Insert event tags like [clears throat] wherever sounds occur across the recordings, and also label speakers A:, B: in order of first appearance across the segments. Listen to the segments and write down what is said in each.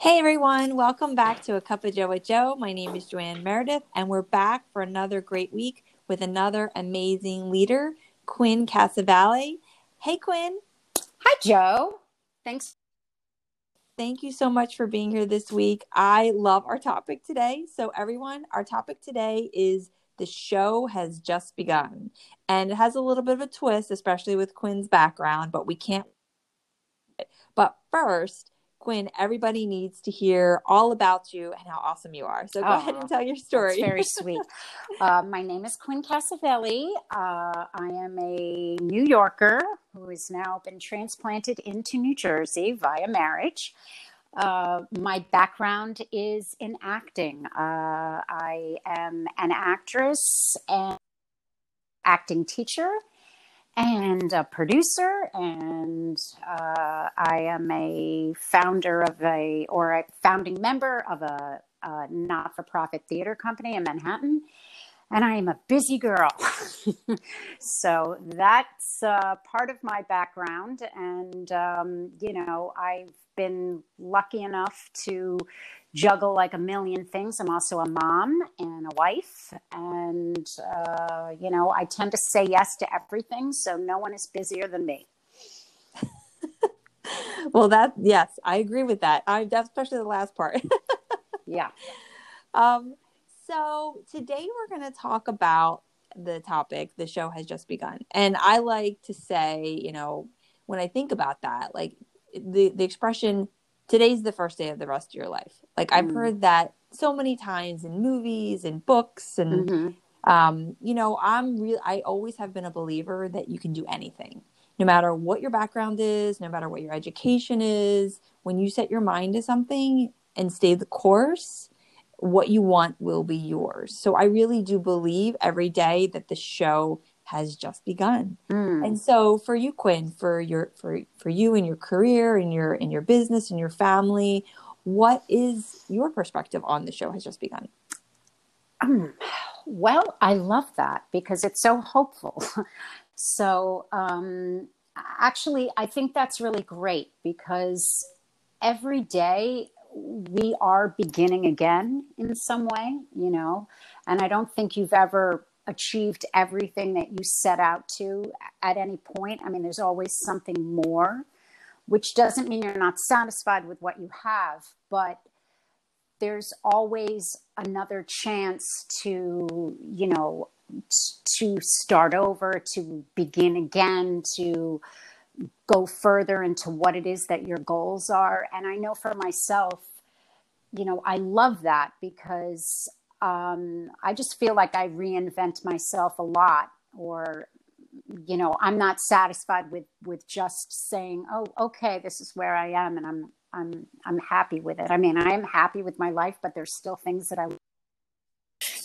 A: Hey everyone, welcome back to A Cup of Joe with Joe. My name is Joanne Meredith, and we're back for another great week with another amazing leader, Quinn Casavale. Hey Quinn.
B: Hi Joe. Thanks.
A: Thank you so much for being here this week. I love our topic today. So, everyone, our topic today is the show has just begun. And it has a little bit of a twist, especially with Quinn's background, but we can't. But first, Quinn, everybody needs to hear all about you and how awesome you are. So go oh, ahead and tell your story.
B: very [laughs] sweet. Uh, my name is Quinn Casavelli. Uh, I am a New Yorker who has now been transplanted into New Jersey via marriage. Uh, my background is in acting. Uh, I am an actress and acting teacher and a producer, and uh, I am a founder of a or a founding member of a, a not-for-profit theater company in Manhattan. And I am a busy girl. [laughs] so that's uh, part of my background. And, um, you know, I've been lucky enough to juggle like a million things. I'm also a mom and a wife. And, uh, you know, I tend to say yes to everything. So no one is busier than me. [laughs]
A: well, that, yes, I agree with that. I, especially the last part. [laughs]
B: yeah.
A: Um, so today we're going to talk about the topic, the show has just begun. And I like to say, you know, when I think about that, like the, the expression today's the first day of the rest of your life. Like I've mm. heard that so many times in movies and books and mm-hmm. um, you know, I'm real I always have been a believer that you can do anything. No matter what your background is, no matter what your education is, when you set your mind to something and stay the course, what you want will be yours. So I really do believe every day that the show has just begun. Mm. And so for you, Quinn, for your for for you and your career and your in your business and your family, what is your perspective on the show has just begun?
B: Um, [clears throat] well, I love that because it's so hopeful. [laughs] so um, actually, I think that's really great because every day we are beginning again in some way, you know, and I don't think you've ever achieved everything that you set out to at any point. I mean, there's always something more, which doesn't mean you're not satisfied with what you have, but there's always another chance to, you know, to start over, to begin again, to go further into what it is that your goals are. And I know for myself, you know, I love that because um, I just feel like I reinvent myself a lot, or you know, I'm not satisfied with with just saying, "Oh, okay, this is where I am," and I'm I'm I'm happy with it. I mean, I am happy with my life, but there's still things that I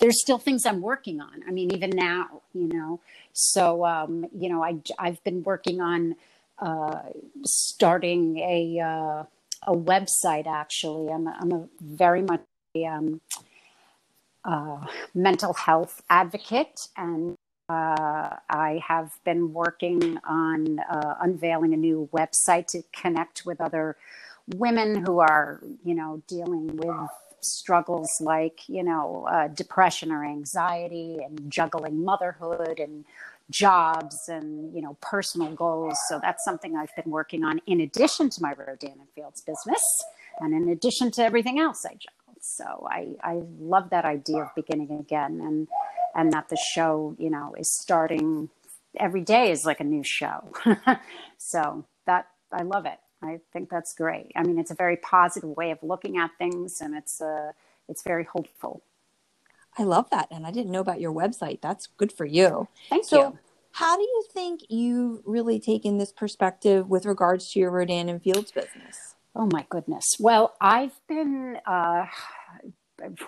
B: there's still things I'm working on. I mean, even now, you know. So, um, you know, I I've been working on uh, starting a uh, a website. Actually, I'm I'm a very much um, uh, mental health advocate, and uh, I have been working on uh, unveiling a new website to connect with other women who are, you know, dealing with struggles like, you know, uh, depression or anxiety and juggling motherhood and jobs and, you know, personal goals. So that's something I've been working on in addition to my Rodan and Fields business and in addition to everything else I. So I, I love that idea of beginning again and, and that the show, you know, is starting every day is like a new show. [laughs] so that I love it. I think that's great. I mean, it's a very positive way of looking at things and it's, uh, it's very hopeful.
C: I love that. And I didn't know about your website. That's good for you.
B: Thank
C: so,
B: you.
C: How do you think you've really taken this perspective with regards to your Rodan and Fields business?
B: Oh my goodness. Well, I've been uh,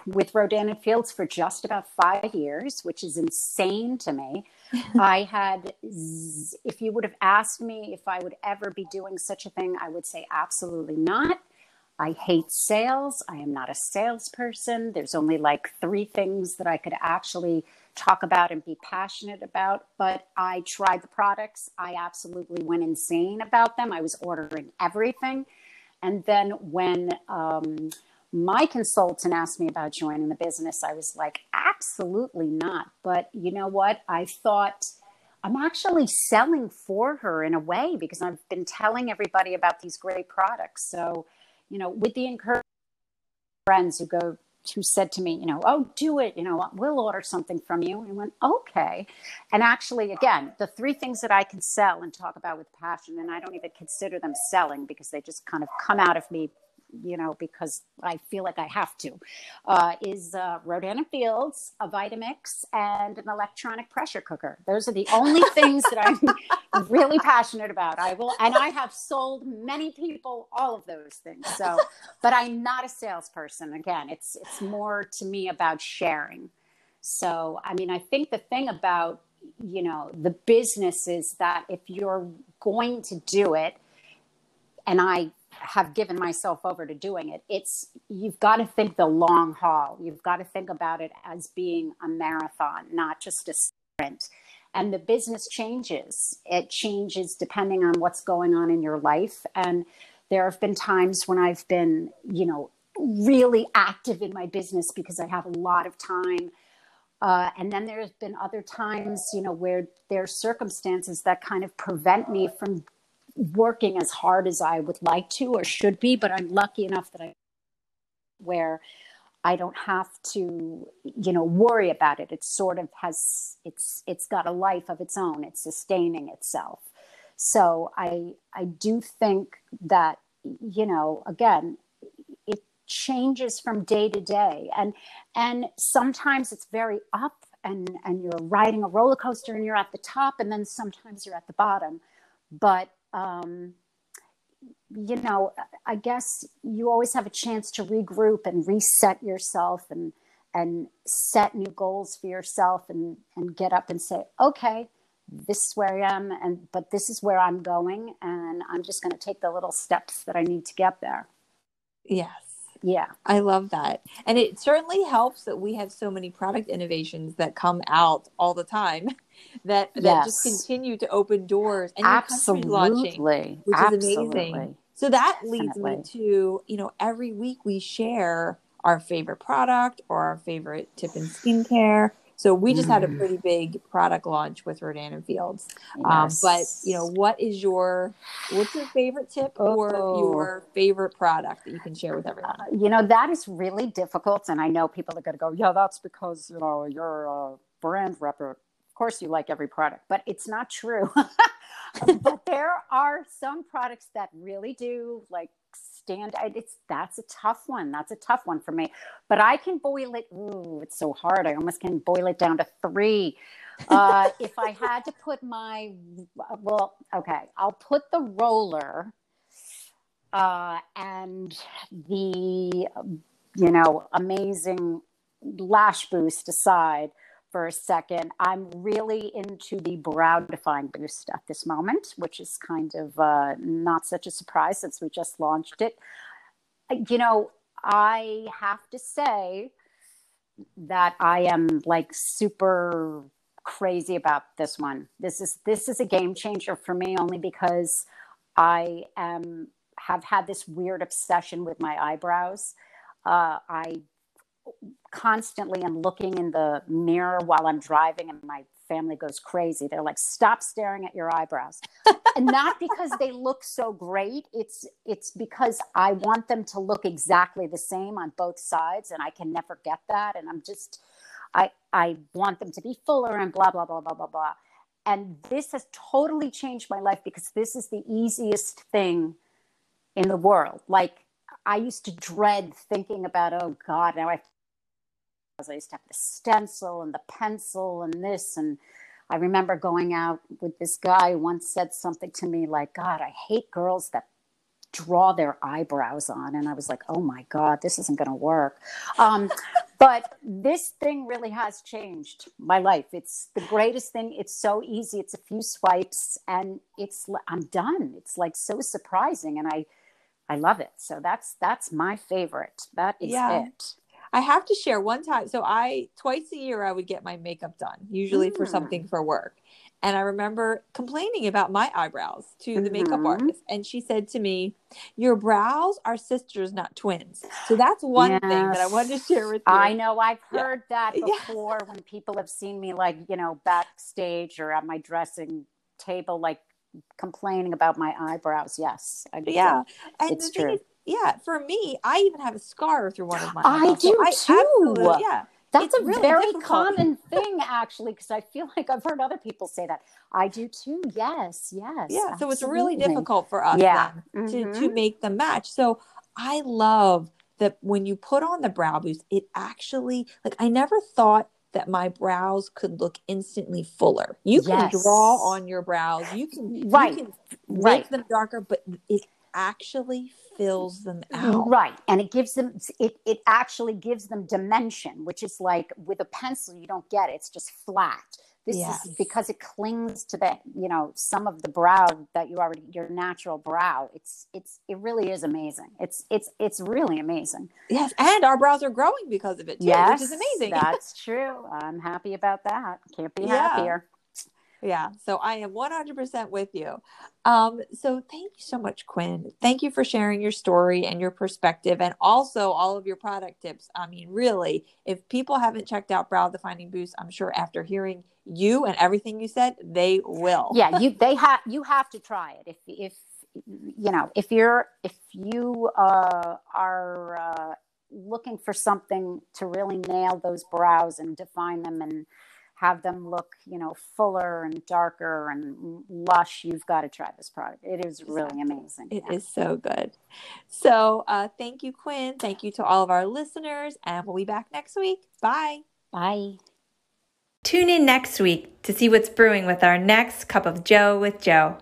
B: with Rodan and Fields for just about five years, which is insane to me. [laughs] I had, if you would have asked me if I would ever be doing such a thing, I would say absolutely not. I hate sales. I am not a salesperson. There's only like three things that I could actually talk about and be passionate about. But I tried the products. I absolutely went insane about them. I was ordering everything. And then when um, my consultant asked me about joining the business, I was like, absolutely not. But you know what? I thought, I'm actually selling for her in a way because I've been telling everybody about these great products. So, you know, with the encouragement friends who go who said to me, you know, oh, do it, you know, we'll order something from you. And I went, okay. And actually, again, the three things that I can sell and talk about with passion, and I don't even consider them selling because they just kind of come out of me you know, because I feel like I have to, uh, is uh, Rodan and Fields, a Vitamix, and an electronic pressure cooker. Those are the only [laughs] things that I'm really passionate about. I will, and I have sold many people all of those things. So, but I'm not a salesperson. Again, it's it's more to me about sharing. So, I mean, I think the thing about you know the business is that if you're going to do it and I have given myself over to doing it. It's you've got to think the long haul. You've got to think about it as being a marathon, not just a sprint. And the business changes. It changes depending on what's going on in your life. And there have been times when I've been, you know, really active in my business because I have a lot of time. Uh, and then there's been other times, you know, where there's circumstances that kind of prevent me from working as hard as I would like to or should be, but I'm lucky enough that I where I don't have to, you know, worry about it. It sort of has it's it's got a life of its own. It's sustaining itself. So I I do think that you know again it changes from day to day and and sometimes it's very up and and you're riding a roller coaster and you're at the top and then sometimes you're at the bottom but um, you know, I guess you always have a chance to regroup and reset yourself and and set new goals for yourself and and get up and say, okay, this is where I am, and but this is where I'm going, and I'm just going to take the little steps that I need to get there.
C: Yes.
B: Yeah.
C: I love that. And it certainly helps that we have so many product innovations that come out all the time [laughs] that that yes. just continue to open doors
B: and Absolutely. launching,
C: which Absolutely. is amazing. So that leads Definitely. me to, you know, every week we share our favorite product or our favorite tip in skincare so we just mm. had a mm. pretty big product launch with Rodan and Fields. Yes. Um, but you know, what is your what's your favorite tip oh. or your favorite product that you can share with everyone? Uh,
B: you know, that is really difficult, and I know people are going to go, "Yeah, that's because you know you're a brand rep." Of course, you like every product, but it's not true. [laughs] but there are some products that really do like stand it's that's a tough one that's a tough one for me. But i can boil it ooh it's so hard i almost can boil it down to three. Uh, if i had to put my well okay i'll put the roller uh, and the you know amazing lash boost aside for a second, I'm really into the brow defining boost at this moment, which is kind of uh, not such a surprise since we just launched it. You know, I have to say that I am like super crazy about this one. This is this is a game changer for me only because I am have had this weird obsession with my eyebrows. Uh, I constantly am looking in the mirror while I'm driving and my family goes crazy. They're like, "Stop staring at your eyebrows," and not because they look so great. It's it's because I want them to look exactly the same on both sides, and I can never get that. And I'm just, I I want them to be fuller and blah blah blah blah blah blah. And this has totally changed my life because this is the easiest thing in the world. Like I used to dread thinking about, oh God, now I I used to have the stencil and the pencil and this. And I remember going out with this guy who once said something to me like, God, I hate girls that draw their eyebrows on. And I was like, oh my God, this isn't going to work. Um, [laughs] but this thing really has changed my life. It's the greatest thing. It's so easy. It's a few swipes and it's, I'm done. It's like so surprising. And I, I love it. So that's, that's my favorite. That is yeah. it.
A: I have to share one time. So I twice a year I would get my makeup done, usually mm. for something mm. for work. And I remember complaining about my eyebrows to mm-hmm. the makeup mm-hmm. artist. And she said to me, Your brows are sisters, not twins. So that's one yes. thing that I wanted to share with you.
B: I know I've heard yeah. that [laughs] before yeah. when people have seen me, like, you know, backstage or at my dressing table, like complaining about my eyebrows. Yes.
A: I yeah. And it's true. Is, yeah, for me, I even have a scar through one of my.
B: I do so too. I yeah, that's it's a really very difficult. common thing, actually, because I feel like I've heard other people say that. I do too. Yes, yes.
A: Yeah, absolutely. so it's really difficult for us yeah. mm-hmm. to to mm-hmm. make them match. So I love that when you put on the brow boost, it actually like I never thought that my brows could look instantly fuller. You can yes. draw on your brows. You can right. You can make right. them darker, but it actually fills them out.
B: Right. And it gives them it it actually gives them dimension, which is like with a pencil you don't get it. It's just flat. This yes. is because it clings to the, you know, some of the brow that you already your natural brow. It's it's it really is amazing. It's it's it's really amazing.
A: Yes, and our brows are growing because of it too, yes, which is amazing.
B: That's [laughs] true. I'm happy about that. Can't be yeah. happier.
A: Yeah, so I am 100% with you. Um, so thank you so much, Quinn. Thank you for sharing your story and your perspective and also all of your product tips. I mean, really, if people haven't checked out Brow Defining Boost, I'm sure after hearing you and everything you said, they will.
B: Yeah, [laughs] you they have you have to try it. If if you know, if you're if you uh, are uh, looking for something to really nail those brows and define them and have them look, you know, fuller and darker and lush, you've got to try this product. It is really amazing.
A: It yeah. is so good. So, uh, thank you, Quinn. Thank you to all of our listeners, and we'll be back next week. Bye.
B: Bye.
D: Tune in next week to see what's brewing with our next cup of Joe with Joe.